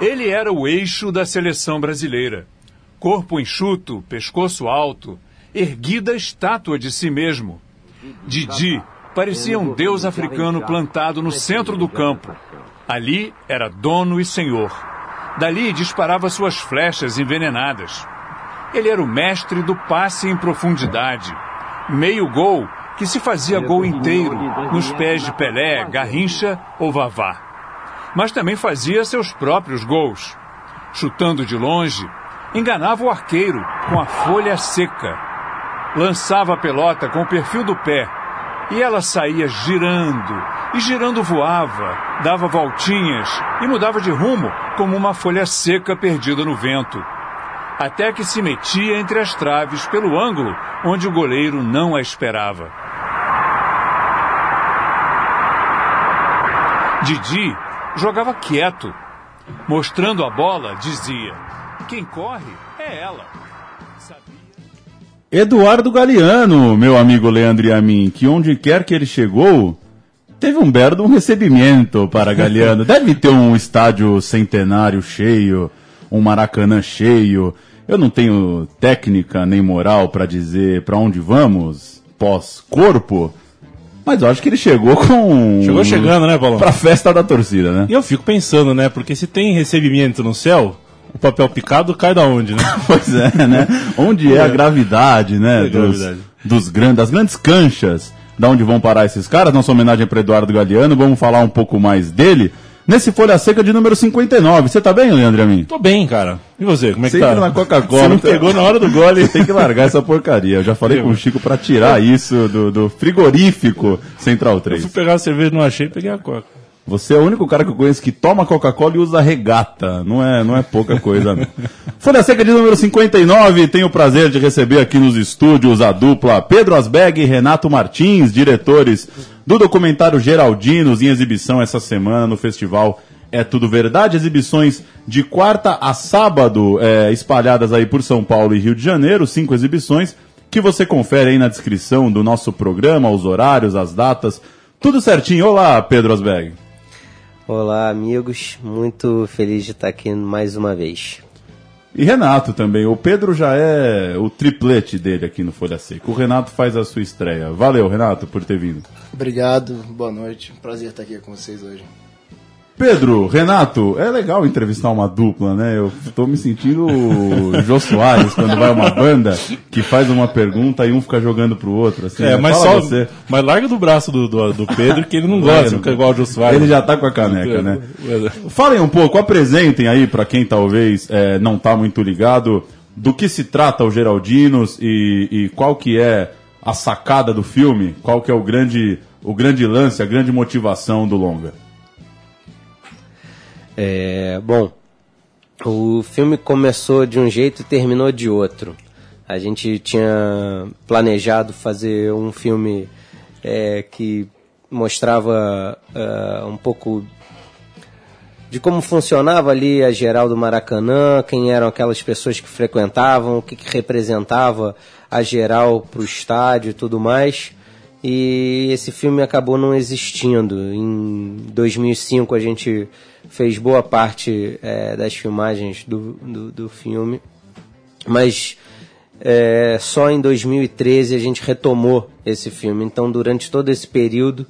Ele era o eixo da seleção brasileira. Corpo enxuto, pescoço alto, erguida estátua de si mesmo. Didi parecia um deus africano plantado no centro do campo. Ali era dono e senhor. Dali disparava suas flechas envenenadas. Ele era o mestre do passe em profundidade. Meio gol que se fazia gol inteiro nos pés de Pelé, Garrincha ou Vavá. Mas também fazia seus próprios gols. Chutando de longe, enganava o arqueiro com a folha seca. Lançava a pelota com o perfil do pé e ela saía girando, e girando voava, dava voltinhas e mudava de rumo como uma folha seca perdida no vento. Até que se metia entre as traves pelo ângulo onde o goleiro não a esperava. Didi jogava quieto. Mostrando a bola, dizia: Quem corre é ela. Eduardo Galeano, meu amigo Leandro e a mim, que onde quer que ele chegou, teve um belo um recebimento para Galeano. Deve ter um estádio centenário cheio, um Maracanã cheio. Eu não tenho técnica nem moral para dizer para onde vamos pós-corpo, mas eu acho que ele chegou com. Chegou chegando, né, Paulo? Pra festa da torcida, né? E eu fico pensando, né? Porque se tem recebimento no céu, o papel picado cai da onde, né? pois é, né? Onde é, a gravidade, né? É a dos, gravidade. dos grandes, das grandes canchas, da onde vão parar esses caras. Nossa homenagem para Eduardo Galeano, vamos falar um pouco mais dele. Nesse Folha Seca de número 59. Você tá bem, Leandro e a mim? Tô bem, cara. E você, como é que Sempre tá? na Coca-Cola. Você me pegou na hora do gole. Tem que largar essa porcaria. Eu já falei com o Chico para tirar isso do, do frigorífico Central Eu fui 3. pegar a cerveja, não achei, peguei a coca. Você é o único cara que eu conheço que toma Coca-Cola e usa regata. Não é, não é pouca coisa, não. Folha Seca de número 59. Tenho o prazer de receber aqui nos estúdios a dupla Pedro Asbeg e Renato Martins, diretores do documentário Geraldinos, em exibição essa semana no festival É Tudo Verdade. Exibições de quarta a sábado, é, espalhadas aí por São Paulo e Rio de Janeiro. Cinco exibições que você confere aí na descrição do nosso programa, os horários, as datas. Tudo certinho. Olá, Pedro Asbeg. Olá, amigos. Muito feliz de estar aqui mais uma vez. E Renato também. O Pedro já é o triplete dele aqui no Folha Seca. O Renato faz a sua estreia. Valeu, Renato, por ter vindo. Obrigado, boa noite. Prazer estar aqui com vocês hoje. Pedro, Renato, é legal entrevistar uma dupla, né? Eu tô me sentindo o Jô Soares quando vai uma banda que faz uma pergunta e um fica jogando pro outro. Assim, É, né? mas Fala só. você. Mas larga do braço do, do, do Pedro que ele não gosta, fica igual o Jô Soares. Ele já tá com a caneca, né? Falem um pouco, apresentem aí para quem talvez é, não tá muito ligado do que se trata o Geraldinos e, e qual que é a sacada do filme, qual que é o grande, o grande lance, a grande motivação do longa. É, bom, o filme começou de um jeito e terminou de outro. A gente tinha planejado fazer um filme é, que mostrava é, um pouco de como funcionava ali a geral do Maracanã, quem eram aquelas pessoas que frequentavam, o que, que representava a geral para o estádio e tudo mais. E esse filme acabou não existindo. Em 2005 a gente fez boa parte é, das filmagens do, do, do filme, mas é, só em 2013 a gente retomou esse filme. Então, durante todo esse período,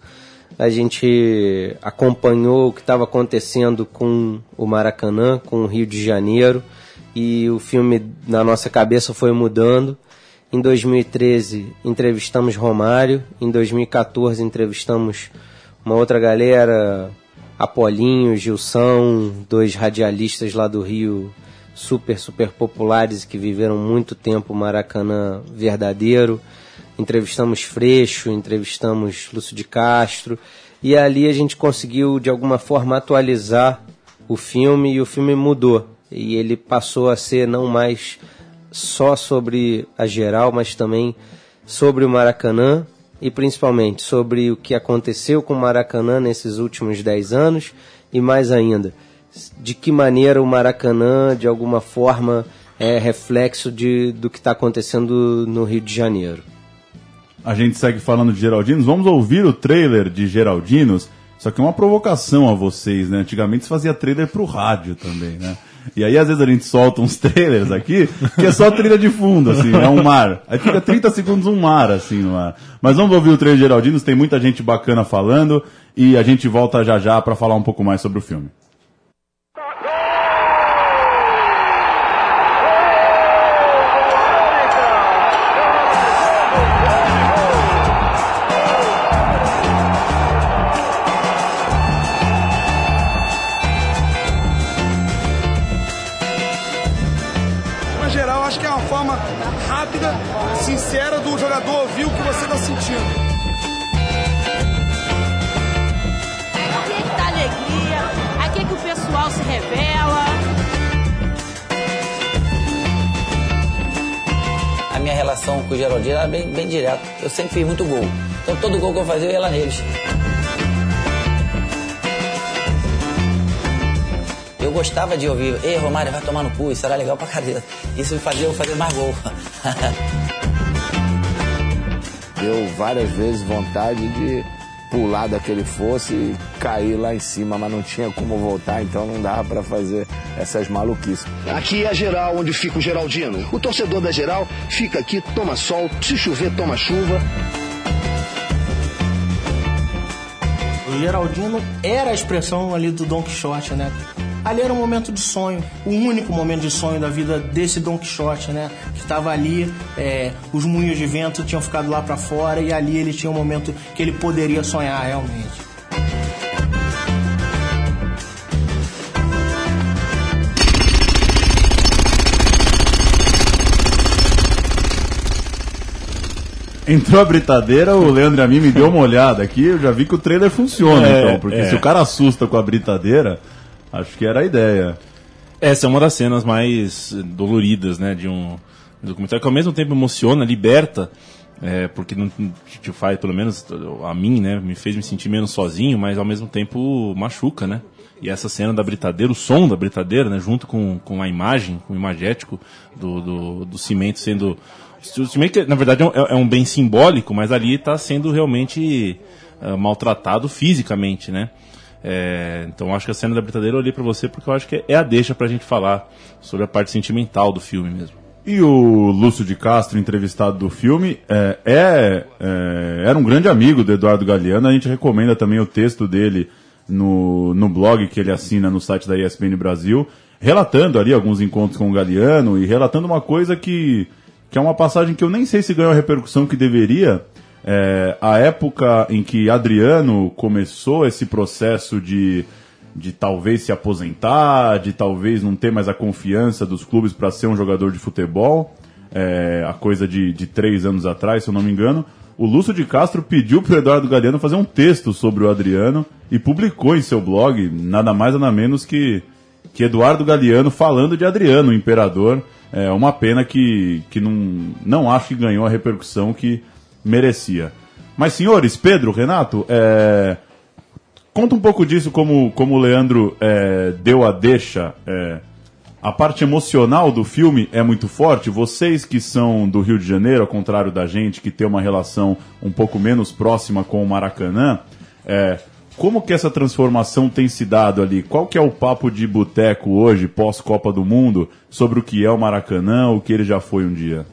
a gente acompanhou o que estava acontecendo com o Maracanã, com o Rio de Janeiro, e o filme na nossa cabeça foi mudando. Em 2013 entrevistamos Romário, em 2014 entrevistamos uma outra galera, Apolinho, Gilson, dois radialistas lá do Rio, super, super populares que viveram muito tempo Maracanã verdadeiro. Entrevistamos Freixo, entrevistamos Lúcio de Castro, e ali a gente conseguiu de alguma forma atualizar o filme e o filme mudou. E ele passou a ser não mais só sobre a geral, mas também sobre o Maracanã e principalmente sobre o que aconteceu com o Maracanã nesses últimos 10 anos e mais ainda, de que maneira o Maracanã, de alguma forma, é reflexo de, do que está acontecendo no Rio de Janeiro. A gente segue falando de Geraldinos. Vamos ouvir o trailer de Geraldinos. Só que é uma provocação a vocês, né? Antigamente se fazia trailer pro rádio também, né? E aí às vezes a gente solta uns trailers aqui, que é só trilha de fundo, assim, é um mar. Aí fica 30 segundos um mar, assim, no ar. Mas vamos ouvir o trailer Geraldinos, tem muita gente bacana falando, e a gente volta já já para falar um pouco mais sobre o filme. Relação com o Geraldinho era bem, bem direta. Eu sempre fiz muito gol. Então todo gol que eu fazia eu ia lá neles. Eu gostava de ouvir, ei Romário, vai tomar no cu, isso era legal pra caramba. Isso me fazia eu fazer mais gol. Deu várias vezes vontade de pular daquele fosse e cair lá em cima, mas não tinha como voltar, então não dava para fazer essas maluquices. Aqui é a geral onde fica o Geraldino. O torcedor da geral fica aqui, toma sol, se chover, toma chuva. O Geraldino era a expressão ali do Don Quixote, né? Ali era um momento de sonho, o único momento de sonho da vida desse Don Quixote, né? Que estava ali, é, os moinhos de vento tinham ficado lá para fora e ali ele tinha um momento que ele poderia sonhar realmente. Entrou a britadeira, o Leandro e a mim me deu uma olhada aqui, eu já vi que o trailer funciona, É, então. Porque é. se o cara assusta com a britadeira, acho que era a ideia. Essa é uma das cenas mais doloridas, né, de um documentário que ao mesmo tempo emociona, liberta, é, porque não te faz, pelo menos a mim, né, me fez me sentir menos sozinho, mas ao mesmo tempo machuca, né? E essa cena da britadeira, o som da britadeira, né, junto com, com a imagem, com o imagético do, do, do cimento sendo. Cimento, que, na verdade, é um, é um bem simbólico, mas ali está sendo realmente ah, maltratado fisicamente, né? É, então acho que a cena da britadeira eu olhei pra você porque eu acho que é a deixa pra gente falar sobre a parte sentimental do filme mesmo. E o Lúcio de Castro, entrevistado do filme, é, é- é- era um grande amigo do Eduardo Galeano. A gente recomenda também o texto dele no, no blog que ele assina no site da ESPN Brasil, relatando ali alguns encontros com o Galeano e relatando uma coisa que, que é uma passagem que eu nem sei se ganhou a repercussão que deveria. É, a época em que Adriano começou esse processo de de talvez se aposentar, de talvez não ter mais a confiança dos clubes para ser um jogador de futebol, é, a coisa de, de três anos atrás, se eu não me engano, o Lúcio de Castro pediu para o Eduardo Galeano fazer um texto sobre o Adriano e publicou em seu blog, nada mais nada menos que, que Eduardo Galeano falando de Adriano, o imperador. É uma pena que, que não, não acho que ganhou a repercussão que merecia. Mas, senhores, Pedro, Renato, é, Conta um pouco disso, como, como o Leandro é, deu a deixa. é, a parte emocional do filme é muito forte. Vocês que são do Rio de Janeiro, ao contrário da gente, que tem uma relação um pouco menos próxima com o Maracanã, é, como que essa transformação tem se dado ali? Qual que é o papo de boteco hoje, pós-Copa do Mundo, sobre o que é o Maracanã, o que ele já foi um dia?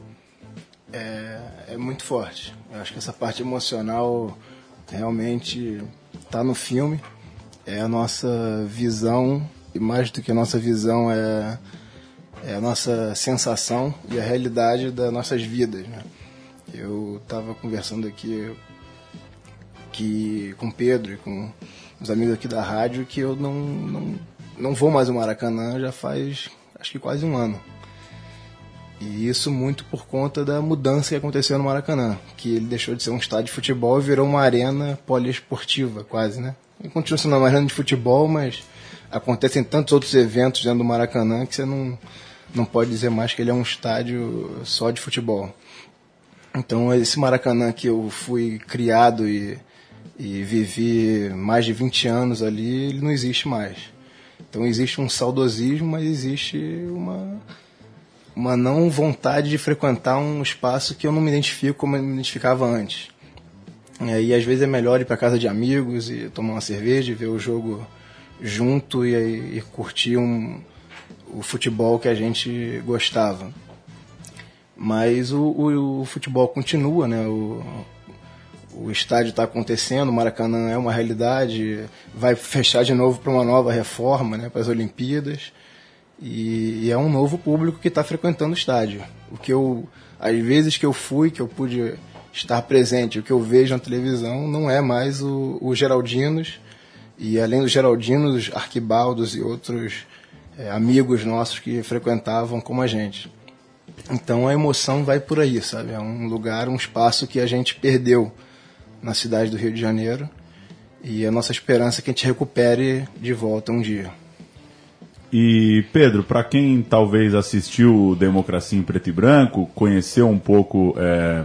É, é muito forte. Eu acho que essa parte emocional realmente está no filme. É a nossa visão, e mais do que a nossa visão, é, é a nossa sensação e a realidade das nossas vidas. Né? Eu estava conversando aqui que, com Pedro e com os amigos aqui da rádio que eu não, não, não vou mais ao Maracanã já faz acho que quase um ano. E isso muito por conta da mudança que aconteceu no Maracanã, que ele deixou de ser um estádio de futebol e virou uma arena poliesportiva, quase, né? Ele continua sendo uma arena de futebol, mas acontecem tantos outros eventos dentro do Maracanã que você não, não pode dizer mais que ele é um estádio só de futebol. Então esse Maracanã que eu fui criado e, e vivi mais de 20 anos ali, ele não existe mais. Então existe um saudosismo, mas existe uma uma não vontade de frequentar um espaço que eu não me identifico como eu me identificava antes. E às vezes é melhor ir para casa de amigos e tomar uma cerveja e ver o jogo junto e, e curtir um, o futebol que a gente gostava. Mas o, o, o futebol continua, né? O, o estádio está acontecendo, o Maracanã é uma realidade, vai fechar de novo para uma nova reforma, né, para as Olimpíadas, e, e, é um novo público que está frequentando o estádio. O que eu, às vezes que eu fui, que eu pude estar presente, o que eu vejo na televisão não é mais o, o Geraldinos, e além dos Geraldinos, Arquibaldos e outros é, amigos nossos que frequentavam como a gente. Então a emoção vai por aí, sabe? É um lugar, um espaço que a gente perdeu na cidade do Rio de Janeiro e a nossa esperança é que a gente recupere de volta um dia. E Pedro, para quem talvez assistiu Democracia em Preto e Branco, conheceu um pouco é,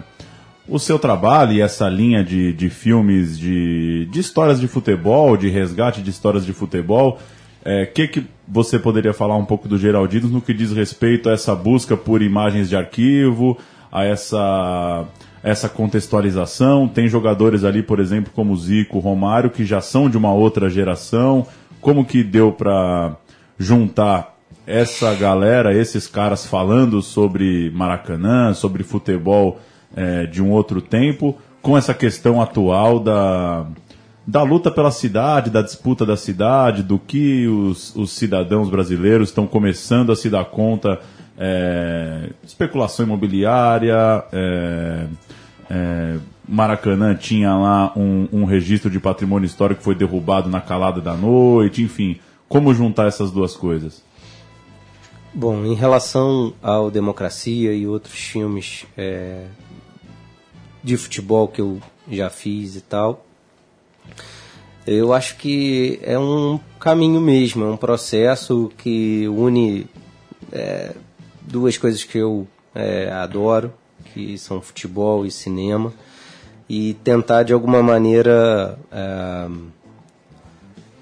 o seu trabalho e essa linha de, de filmes de, de histórias de futebol, de resgate de histórias de futebol, o é, que, que você poderia falar um pouco do Geraldinos no que diz respeito a essa busca por imagens de arquivo, a essa, essa contextualização? Tem jogadores ali, por exemplo, como Zico, Romário, que já são de uma outra geração. Como que deu para juntar essa galera, esses caras falando sobre Maracanã, sobre futebol é, de um outro tempo, com essa questão atual da da luta pela cidade, da disputa da cidade, do que os, os cidadãos brasileiros estão começando a se dar conta. É, especulação imobiliária, é, é, Maracanã tinha lá um, um, registro de patrimônio histórico que foi derrubado na calada da noite, enfim. Como juntar essas duas coisas? Bom, em relação ao Democracia e outros filmes é, de futebol que eu já fiz e tal, eu acho que é um caminho mesmo, é um processo que une é, duas coisas que eu é, adoro, que são futebol e cinema, e tentar de alguma maneira é,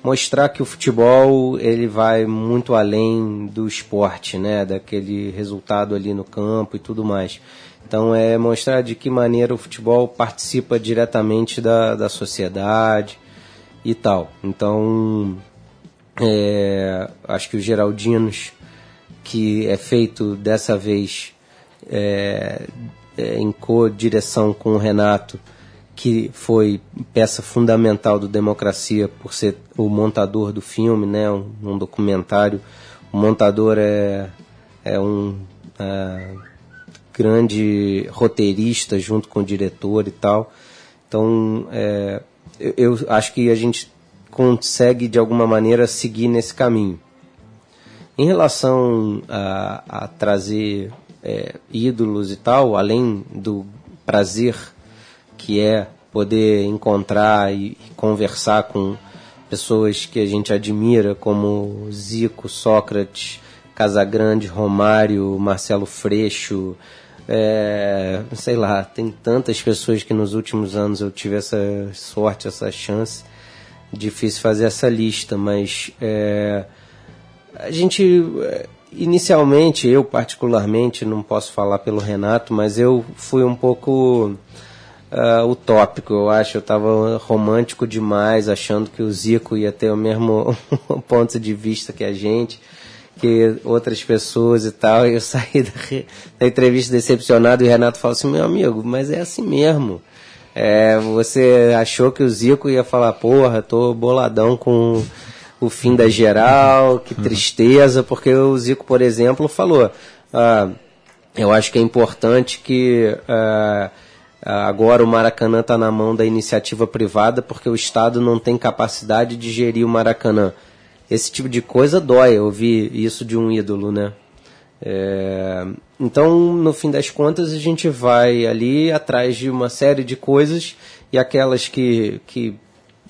mostrar que o futebol ele vai muito além do esporte, né, daquele resultado ali no campo e tudo mais. Então é mostrar de que maneira o futebol participa diretamente da, da sociedade, e tal. Então, é, acho que o Geraldinos, que é feito dessa vez é, é, em co-direção com o Renato, que foi peça fundamental do Democracia por ser o montador do filme, né, um, um documentário. O montador é, é um é, grande roteirista junto com o diretor e tal. Então, é, eu, eu acho que a gente consegue de alguma maneira seguir nesse caminho. Em relação a, a trazer é, ídolos e tal, além do prazer que é poder encontrar e, conversar com pessoas que a gente admira, como Zico, Sócrates, Casagrande, Romário, Marcelo Freixo, é, sei lá, tem tantas pessoas que nos últimos anos eu tive essa sorte, essa chance. Difícil fazer essa lista, mas é, a gente, inicialmente, eu particularmente, não posso falar pelo Renato, mas eu fui um pouco uh, utópico, eu acho. Eu estava romântico demais, achando que o Zico ia ter o mesmo ponto de vista que a gente que outras pessoas e tal. E eu saí da, da entrevista decepcionado e o Renato falou assim: meu amigo, mas é assim mesmo. É, você achou que o Zico ia falar, porra, tô boladão com o fim da geral, que tristeza, porque o Zico, por exemplo, falou. Ah, eu acho que é importante que ah, agora o Maracanã está na mão da iniciativa privada porque o Estado não tem capacidade de gerir o Maracanã esse tipo de coisa dói ouvir isso de um ídolo, né? É, então, no fim das contas, a gente vai ali atrás de uma série de coisas e aquelas que, que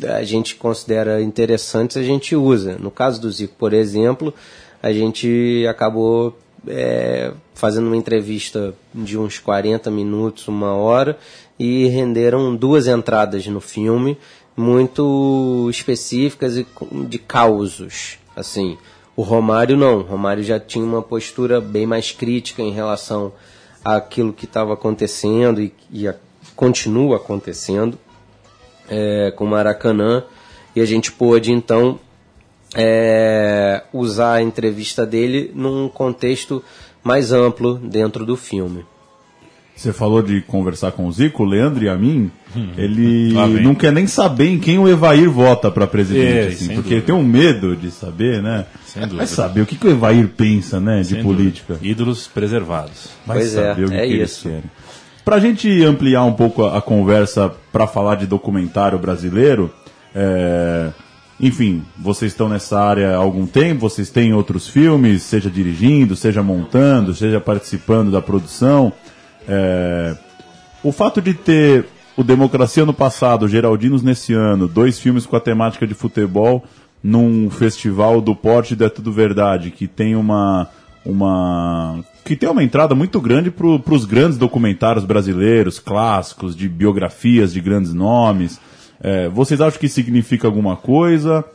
a gente considera interessantes a gente usa. No caso do Zico, por exemplo, a gente acabou é, fazendo uma entrevista de uns 40 minutos, uma hora, e renderam duas entradas no filme muito específicas e de causos, assim. O Romário não, o Romário já tinha uma postura bem mais crítica em relação àquilo que estava acontecendo e, e a, continua acontecendo. É, com o Maracanã e a gente pôde então é, usar a entrevista dele num contexto mais amplo dentro do filme. Você falou de conversar com o Zico, o Leandro e a mim. Hum. Ele não quer nem saber em quem o Evair vota para presidente, É, assim, porque dúvida. tem um medo de saber, né? Sem Vai dúvida. saber o que, que o Evair pensa, né, de Sem política. dúvida. Ídolos preservados. Vai Pois é, saber o que, é que eles isso. Querem. Pra gente ampliar um pouco a, a conversa para falar de documentário brasileiro, é, enfim, vocês estão nessa área há algum tempo, vocês têm outros filmes, seja dirigindo, seja montando, seja participando da produção. É, o fato de ter o Democracia no passado, Geraldinos nesse ano, dois filmes com a temática de futebol num festival do porte É Tudo Verdade, que tem uma uma que tem uma entrada muito grande para os grandes documentários brasileiros, clássicos, de biografias de grandes nomes. É, vocês acham que significa alguma coisa?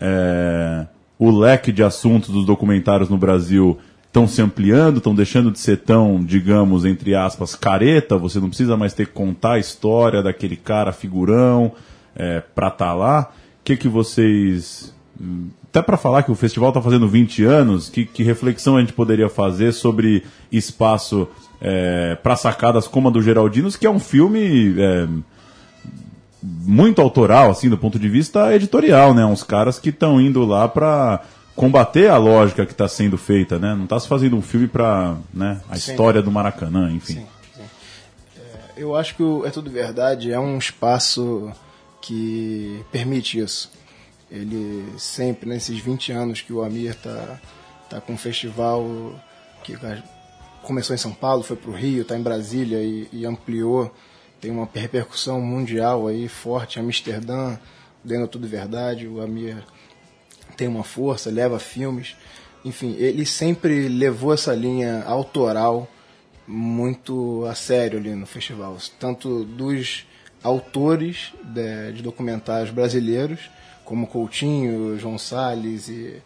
É, o leque de assuntos dos documentários no Brasil estão se ampliando, estão deixando de ser tão, digamos, entre aspas, careta. Você não precisa mais ter que contar a história daquele cara figurão é, para estar lá. O que, que vocês até para falar que o festival está fazendo 20 anos, que, que reflexão a gente poderia fazer sobre espaço para sacadas como a do Geraldinos, que é um filme é, muito autoral, assim, do ponto de vista editorial, né? Uns caras que estão indo lá para combater a lógica que está sendo feita, né? Não está se fazendo um filme para né, a Sim. história do Maracanã, enfim. Sim, sim. É, eu acho que o É Tudo Verdade é um espaço que permite isso. Ele sempre, nesses 20 anos que o Amir tá, tá com um festival que começou em São Paulo, foi para o Rio, está em Brasília e, e ampliou, tem uma repercussão mundial aí forte, Amsterdã, dentro tudo verdade, o Amir tem uma força, leva filmes, enfim, ele sempre levou essa linha autoral muito a sério ali no festival, tanto dos autores de, de documentários brasileiros, como Coutinho, João Salles e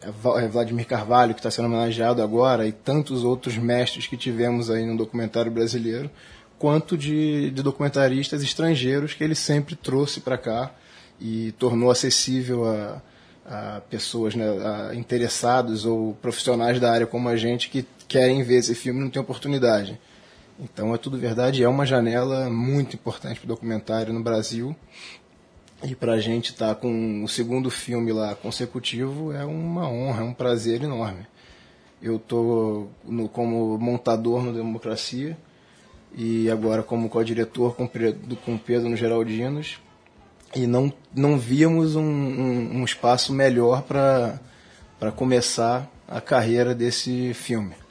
eh, Vladimir Carvalho, que está sendo homenageado agora, e tantos outros mestres que tivemos aí no documentário brasileiro, quanto de, de documentaristas estrangeiros que ele sempre trouxe para cá e tornou acessível a, a pessoas né, a interessados ou profissionais da área como a gente que querem ver esse filme e não tem oportunidade. Então é tudo verdade, é uma janela muito importante para o documentário no Brasil. E para a gente estar tá com o segundo filme lá consecutivo é uma honra, é um prazer enorme. Eu estou como montador no Democracia e agora como co-diretor com, com Pedro no Geraldinos e não, não víamos um, um, um espaço melhor para começar a carreira desse filme.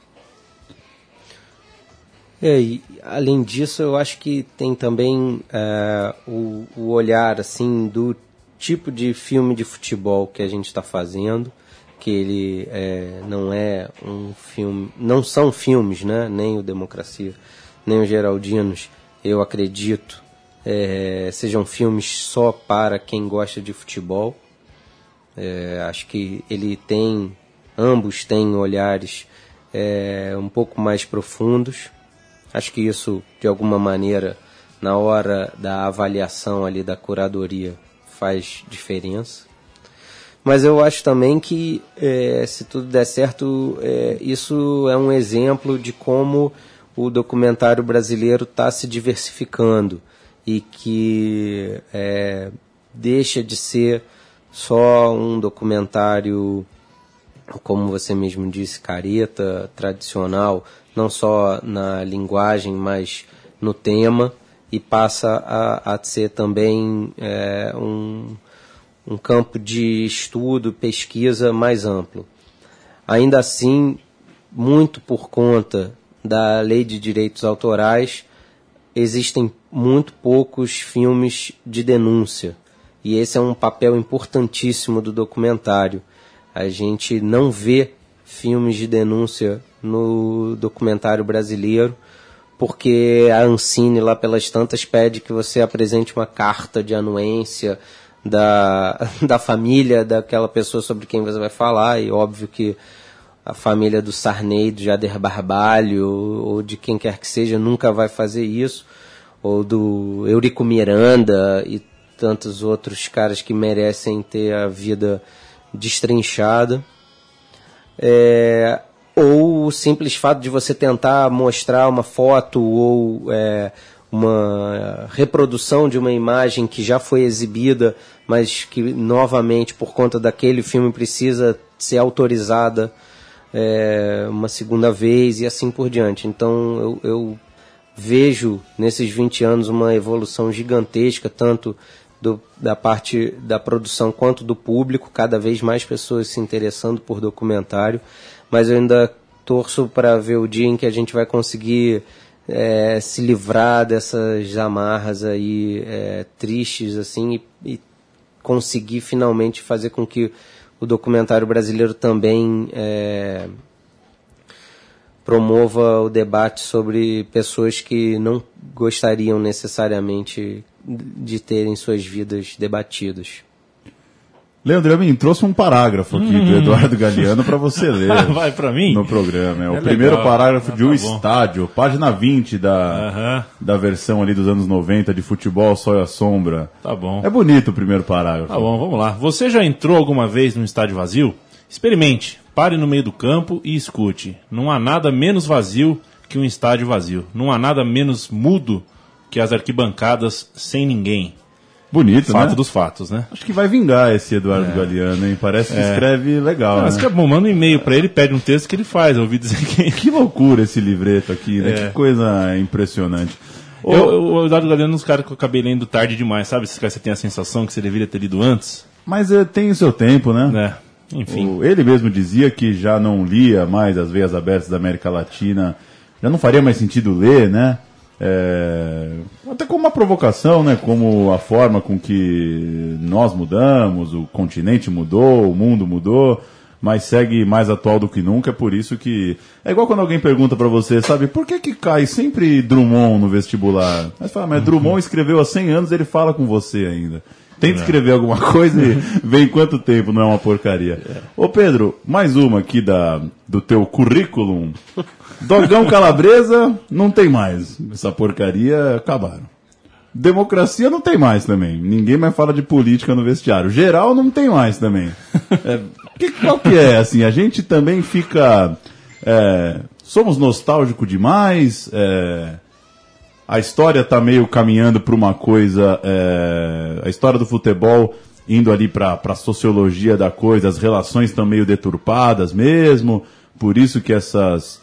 É, e, além disso, eu acho que tem também é, o, o, olhar assim do tipo de filme de futebol que a gente está fazendo, que ele é, não é um filme, não são filmes, né? Nem o Democracia, nem o Geraldinos, eu acredito, é, sejam filmes só para quem gosta de futebol. É, acho que ele tem, ambos têm olhares é, um pouco mais profundos. Acho que isso, de alguma maneira, na hora da avaliação ali da curadoria, faz diferença. Mas eu acho também que, é, se tudo der certo, é, isso é um exemplo de como o documentário brasileiro está se diversificando e que é, deixa de ser só um documentário, como você mesmo disse, careta, tradicional, não só na linguagem, mas no tema, e passa a, a ser também é, um, um campo de estudo, pesquisa mais amplo. Ainda assim, muito por conta da lei de direitos autorais, existem muito poucos filmes de denúncia. E esse é um papel importantíssimo do documentário. A gente não vê filmes de denúncia no documentário brasileiro, porque a Ancine, lá pelas tantas, pede que você apresente uma carta de anuência da, da família daquela pessoa sobre quem você vai falar, e óbvio que a família do Sarney, do Jader Barbalho, ou de quem quer que seja, nunca vai fazer isso, ou do Eurico Miranda, e tantos outros caras que merecem ter a vida destrinchada. É, ou o simples fato de você tentar mostrar uma foto ou é, uma reprodução de uma imagem que já foi exibida, mas que novamente por conta daquele filme precisa ser autorizada é, uma segunda vez e assim por diante. Então eu, eu vejo nesses 20 anos uma evolução gigantesca, tanto do, da parte da produção quanto do público, cada vez mais pessoas se interessando por documentário, mas eu ainda torço para ver o dia em que a gente vai conseguir é, se livrar dessas amarras aí é, tristes assim e, e, conseguir finalmente fazer com que o documentário brasileiro também é, promova o debate sobre pessoas que não gostariam necessariamente de terem suas vidas debatidas. Leandro Amin trouxe um parágrafo aqui hum. do Eduardo Galeano para você ler. Vai para mim? No programa. É, o primeiro legal. parágrafo ah, de O tá Estádio, página 20 da, uh -huh. da versão ali dos anos 90 de Futebol, Sol e a Sombra. Tá bom. É bonito o primeiro parágrafo. Tá bom, vamos lá. Você já entrou alguma vez num estádio vazio? Experimente. Pare no meio do campo e escute. Não há nada menos vazio que um estádio vazio. Não há nada menos mudo que as arquibancadas sem ninguém. Bonito, Fato né? dos fatos, né? Acho que vai vingar esse Eduardo é. Galeano, hein? Parece que é. escreve legal, Não, Mas né? que é bom, manda um e-mail pra ele, pede um texto que ele faz, eu ouvi dizer que... Que loucura esse livreto aqui, né? É. Que coisa impressionante. Eu, o Eduardo Galeano é um dos caras que eu acabei lendo tarde demais, sabe? Esses caras você tem a sensação que você deveria ter lido antes. Mas é, tem o seu tempo, né? É, enfim. O, ele mesmo dizia que já não lia mais as veias abertas da América Latina, já não faria mais sentido ler, né? É, até como uma provocação, né? Como a forma com que nós mudamos, o continente mudou, o mundo mudou, mas segue mais atual do que nunca. É por isso que é igual quando alguém pergunta para você, sabe, por que que cai sempre Drummond no vestibular? Mas fala, mas Drummond escreveu há 100 anos, ele fala com você ainda. Tenta é. escrever alguma coisa e vem quanto tempo, não é uma porcaria. É. Ô Pedro, mais uma aqui da, do teu currículo. Dogão Calabresa, não tem mais. Essa porcaria acabaram. Democracia não tem mais também. Ninguém mais fala de política no vestiário. Geral não tem mais também. É, que, qual que é? Assim, a gente também fica. É, somos nostálgicos demais. É, a história está meio caminhando para uma coisa. É, a história do futebol indo ali para a sociologia da coisa. As relações estão meio deturpadas mesmo. Por isso que essas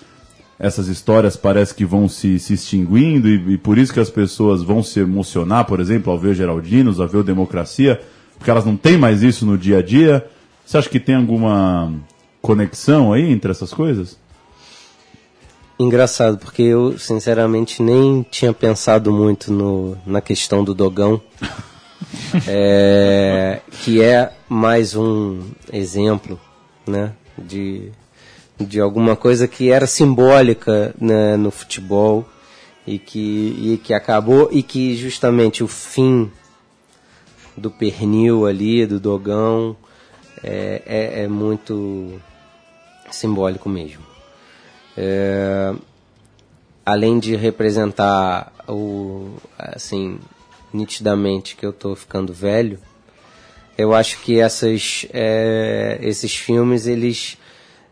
essas histórias parece que vão se, se extinguindo e, e, por isso que as pessoas vão se emocionar, por exemplo, ao ver Geraldinos, ao ver Democracia, porque elas não têm mais isso no dia a dia. Você acha que tem alguma conexão aí entre essas coisas? Engraçado, porque eu sinceramente nem tinha pensado muito no, na questão do dogão, é, que é mais um exemplo né, de de alguma coisa que era simbólica né, no futebol e que, e que acabou e que justamente o fim do pernil ali, do dogão, é, é, é muito simbólico mesmo. É, além de representar o assim nitidamente que eu estou ficando velho, eu acho que essas, é, esses filmes eles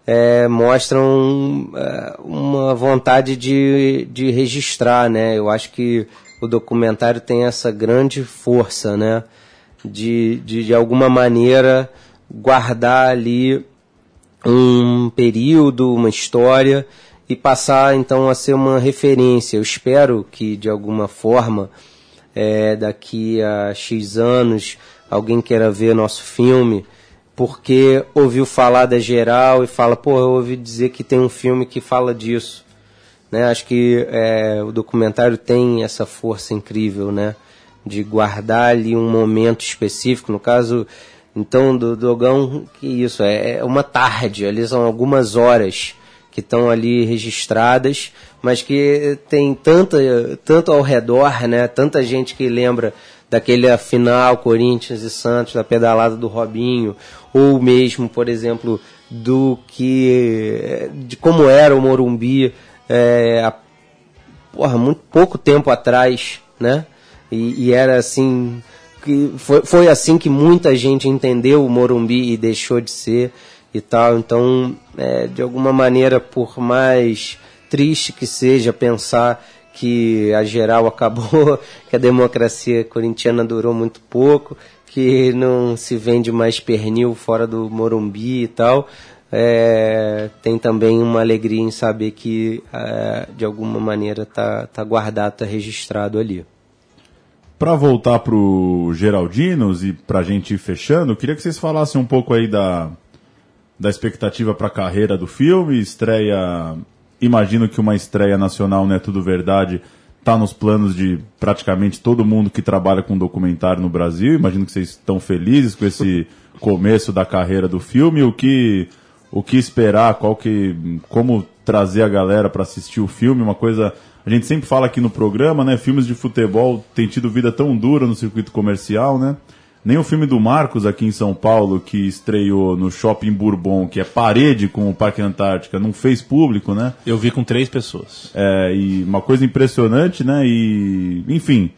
é, mostram é, uma vontade de, de registrar, né? Eu acho que o documentário tem essa grande força, né? De, de, de alguma maneira guardar ali um período, uma história e passar então a ser uma referência. Eu espero que de alguma forma, é, daqui a X anos, alguém queira ver nosso filme porque ouviu falar da geral e fala, pô, eu ouvi dizer que tem um filme que fala disso. Né? Acho que é, o documentário tem essa força incrível, né? De guardar ali um momento específico. No caso, então, do Dogão, que isso? É, é uma tarde, ali são algumas horas que estão ali registradas, mas que tem tanta, tanto ao redor, né? Tanta gente que lembra daquele final Corinthians e Santos, da pedalada do Robinho, ou mesmo, por exemplo, do que de como era o Morumbi é, há porra, muito pouco tempo atrás, né? E, e, era assim que foi, foi assim que muita gente entendeu o Morumbi e deixou de ser e tal. Então, é, de alguma maneira, por mais triste que seja pensar que a geral acabou, que a democracia corintiana durou muito pouco, que não se vende mais pernil fora do Morumbi e tal. É, tem também uma alegria em saber que é, de alguma maneira está tá guardado, está registrado ali. Para voltar pro Geraldinos e para a gente ir fechando, eu queria que vocês falassem um pouco aí da, da expectativa para a carreira do filme. Estreia, imagino que uma estreia nacional, não é tudo verdade, está nos planos de praticamente todo mundo que trabalha com documentário no Brasil. Imagino que vocês estão felizes com esse começo da carreira do filme. O que o que esperar, qual que, como trazer a galera para assistir o filme, uma coisa a gente sempre fala aqui no programa, né? Filmes de futebol têm tido vida tão dura no circuito comercial, né? Nem o filme do Marcos aqui em São Paulo, que estreou no Shopping Bourbon, que é parede com o Parque Antártica, não fez público, né? Eu vi com três pessoas. É, e uma coisa impressionante, né? E, enfim,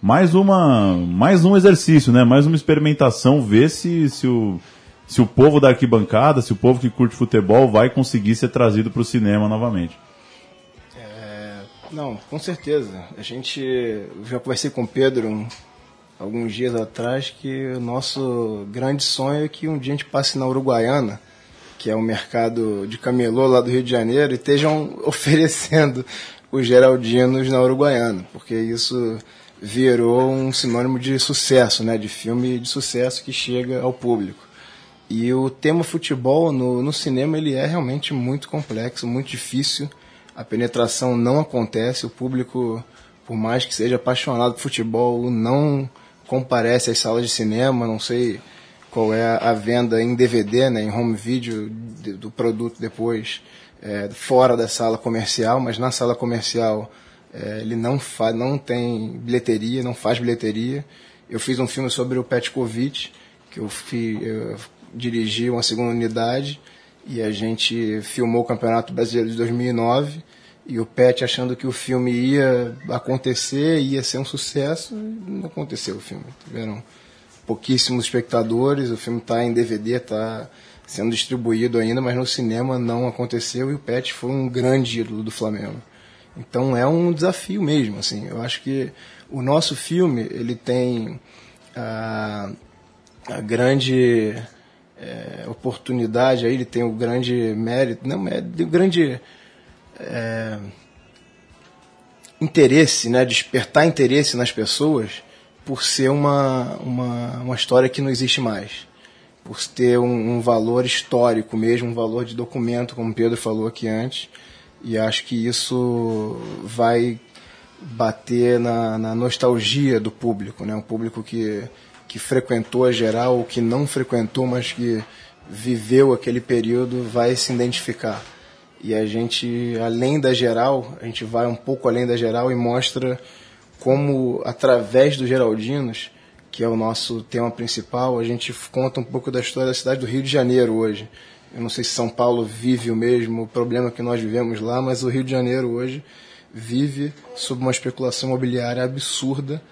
mais uma, mais um exercício, né? Mais uma experimentação, ver se, se o se o povo da arquibancada, se o povo que curte futebol vai conseguir ser trazido para o cinema novamente. Não, com certeza. A gente já conversei com o Pedro um, alguns dias atrás que o nosso grande sonho é que um dia a gente passe na Uruguaiana, que é o mercado de camelô lá do Rio de Janeiro, e estejam oferecendo os Geraldinos na Uruguaiana, porque isso virou um sinônimo de sucesso, né, de filme de sucesso que chega ao público. E o tema futebol no, no cinema ele é realmente muito complexo, muito difícil. A penetração não acontece, o público, por mais que seja apaixonado por futebol, não comparece às salas de cinema, não sei qual é a venda em DVD, né, em home video do produto depois, é, fora da sala comercial, mas na sala comercial é, ele não, faz, não tem bilheteria, não faz bilheteria. Eu fiz um filme sobre o Petkovic, que eu, eu dirigi uma segunda unidade e a gente filmou o Campeonato Brasileiro de 2009 e o Pet achando que o filme ia acontecer, ia ser um sucesso, não aconteceu o filme. Tiveram pouquíssimos espectadores, o filme está em DVD, está sendo distribuído ainda, mas no cinema não aconteceu e o Pet foi um grande ídolo do Flamengo. Então é um desafio mesmo, assim. Eu acho que o nosso filme ele tem a, a grande é, oportunidade, aí ele tem o grande mérito, não mérito, o grande é, interesse, né, despertar interesse nas pessoas por ser uma, uma, uma história que não existe mais. Por ter um, um valor histórico mesmo, um valor de documento, como o Pedro falou aqui antes. E acho que isso vai bater na, na nostalgia do público, né? Um público que que frequentou a geral ou que não frequentou, mas que viveu aquele período, vai se identificar. E a gente, além da geral, a gente vai um pouco além da geral e mostra como, através dos Geraldinos, que é o nosso tema principal, a gente conta um pouco da história da cidade do Rio de Janeiro hoje. Eu não sei se São Paulo vive o mesmo problema que nós vivemos lá, mas o Rio de Janeiro hoje vive sob uma especulação imobiliária absurda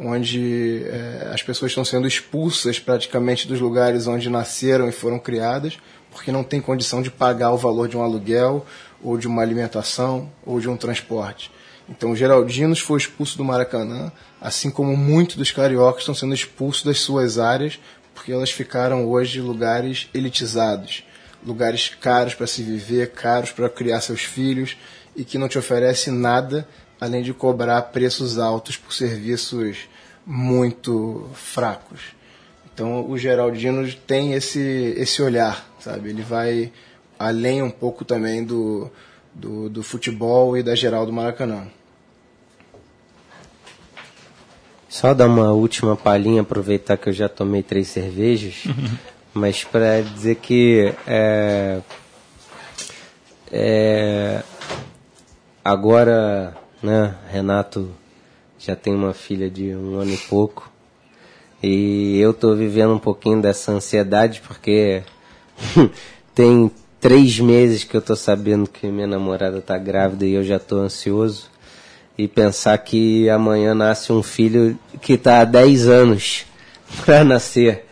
onde é, as pessoas estão sendo expulsas praticamente dos lugares onde nasceram e foram criadas, porque não tem condição de pagar o valor de um aluguel, ou de uma alimentação, ou de um transporte. Então, Geraldinos foi expulso do Maracanã, assim como muitos dos cariocas estão sendo expulsos das suas áreas, porque elas ficaram hoje lugares elitizados, lugares caros para se viver, caros para criar seus filhos e que não te oferece nada além de cobrar preços altos por serviços muito fracos. Então o Geraldino tem esse, esse olhar, sabe? Ele vai além um pouco também do, do, do futebol e da geral do Maracanã. Só dar uma última palhinha, aproveitar que eu já tomei três cervejas, mas para dizer que é, é, agora né? Renato já tem uma filha de um ano e pouco. E eu tô vivendo um pouquinho dessa ansiedade porque tem três meses que eu tô sabendo que minha namorada tá grávida e eu já tô ansioso. E pensar que amanhã nasce um filho que tá há 10 anos para nascer.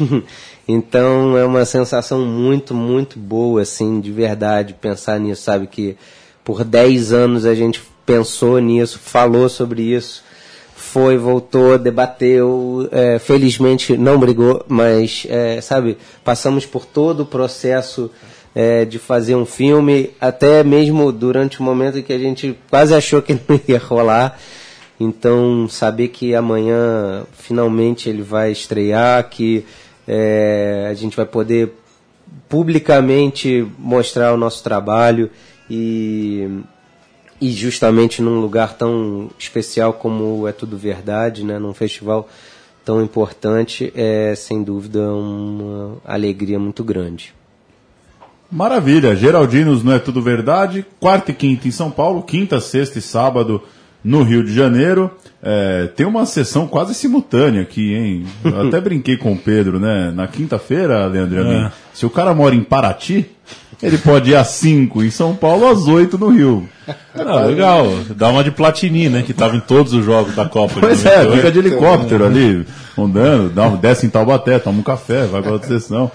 então é uma sensação muito, muito boa, assim, de verdade, pensar nisso, sabe? Que por 10 anos a gente pensou nisso, falou sobre isso, foi, voltou, debateu, é, felizmente não brigou, mas, é, sabe, passamos por todo o processo é, de fazer um filme, até mesmo durante o momento que a gente quase achou que não ia rolar. Então, saber que amanhã finalmente ele vai estrear, que é, a gente vai poder publicamente mostrar o nosso trabalho e, e justamente num lugar tão especial como é Tudo Verdade, né, num festival tão importante, é sem dúvida uma alegria muito grande. Maravilha, Geraldinos não é tudo verdade. Quarta e quinta em São Paulo, quinta, sexta e sábado no Rio de Janeiro. É, tem uma sessão quase simultânea aqui, hein? Eu até brinquei com o Pedro, né? Na quinta-feira, Leandro é. se o cara mora em Paraty, ele pode ir às 5 em São Paulo, às 8 no Rio. Ah, legal. Dá uma de Platini, né? Que estava em todos os jogos da Copa. Pois é, fica de helicóptero ali, andando, dá, desce em Taubaté, toma um café, vai para outra sessão.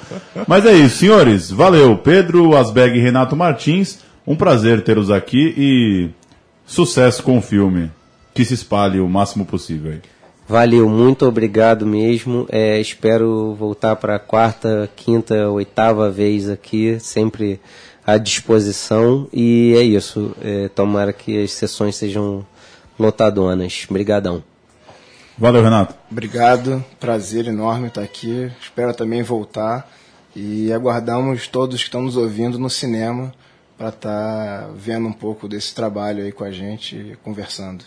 Mas é isso, senhores. Valeu. Pedro Asbeg e Renato Martins. Um prazer tê-los aqui e sucesso com o filme. Que se espalhe o máximo possível aí. Valeu, muito obrigado mesmo. É, espero voltar para a quarta, quinta, oitava vez aqui, sempre à disposição. E é isso. É, tomara que as sessões sejam lotadonas. Obrigadão. Valeu, Renato. Obrigado, prazer enorme estar aqui. Espero também voltar e aguardamos todos que estão nos ouvindo no cinema para estar tá vendo um pouco desse trabalho aí com a gente, conversando.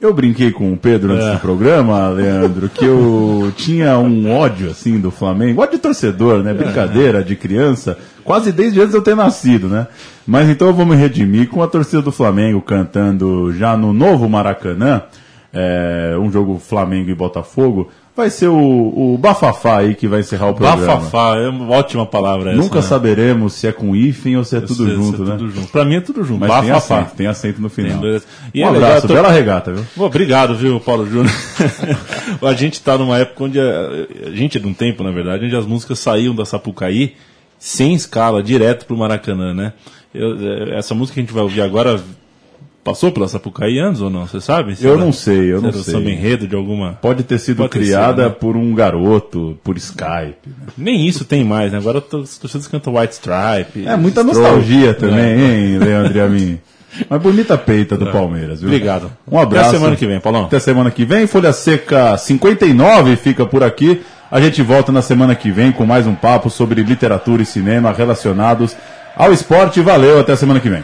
Eu brinquei com o Pedro antes é. do programa, Leandro, que eu tinha um ódio assim do Flamengo, ódio de torcedor, né? Brincadeira de criança, quase desde antes de eu ter nascido, né? Mas então eu vou me redimir com a torcida do Flamengo cantando já no novo Maracanã, é, um jogo Flamengo e Botafogo, vai ser o, o bafafá aí que vai encerrar o programa. Bafafá, é uma ótima palavra essa, Nunca né? saberemos se é com hífen ou se é tudo junto, se é né? Tudo junto. Pra mim é tudo junto. Mas bafafá. Tem acento, tem acento no final. Tem, e um é abraço, tô... bela regata, viu? Obrigado, viu, Paulo Júnior. a gente tá numa época onde, a, a gente é de um tempo, na verdade, onde as músicas saíam da Sapucaí sem escala, direto pro Maracanã, né? Eu, é, essa música que a gente vai ouvir agora Passou pela Sapucaí antes ou não? Você sabe? Se eu não sei, eu não sei. Samba enredo de alguma. Pode ter sido Pode criada né? por um garoto, por Skype. Né? Nem isso tem mais, né? Agora as torcidas cantam White Stripe. É muita Stroke, nostalgia também, né? hein, Leandro e a mim. Mas bonita peita do é. Palmeiras, viu? Obrigado. Um abraço. Até semana que vem, Paulão. Até semana que vem. Folha Seca 59 fica por aqui. A gente volta na semana que vem com mais um papo sobre literatura e cinema relacionados ao esporte. Valeu, até semana que vem.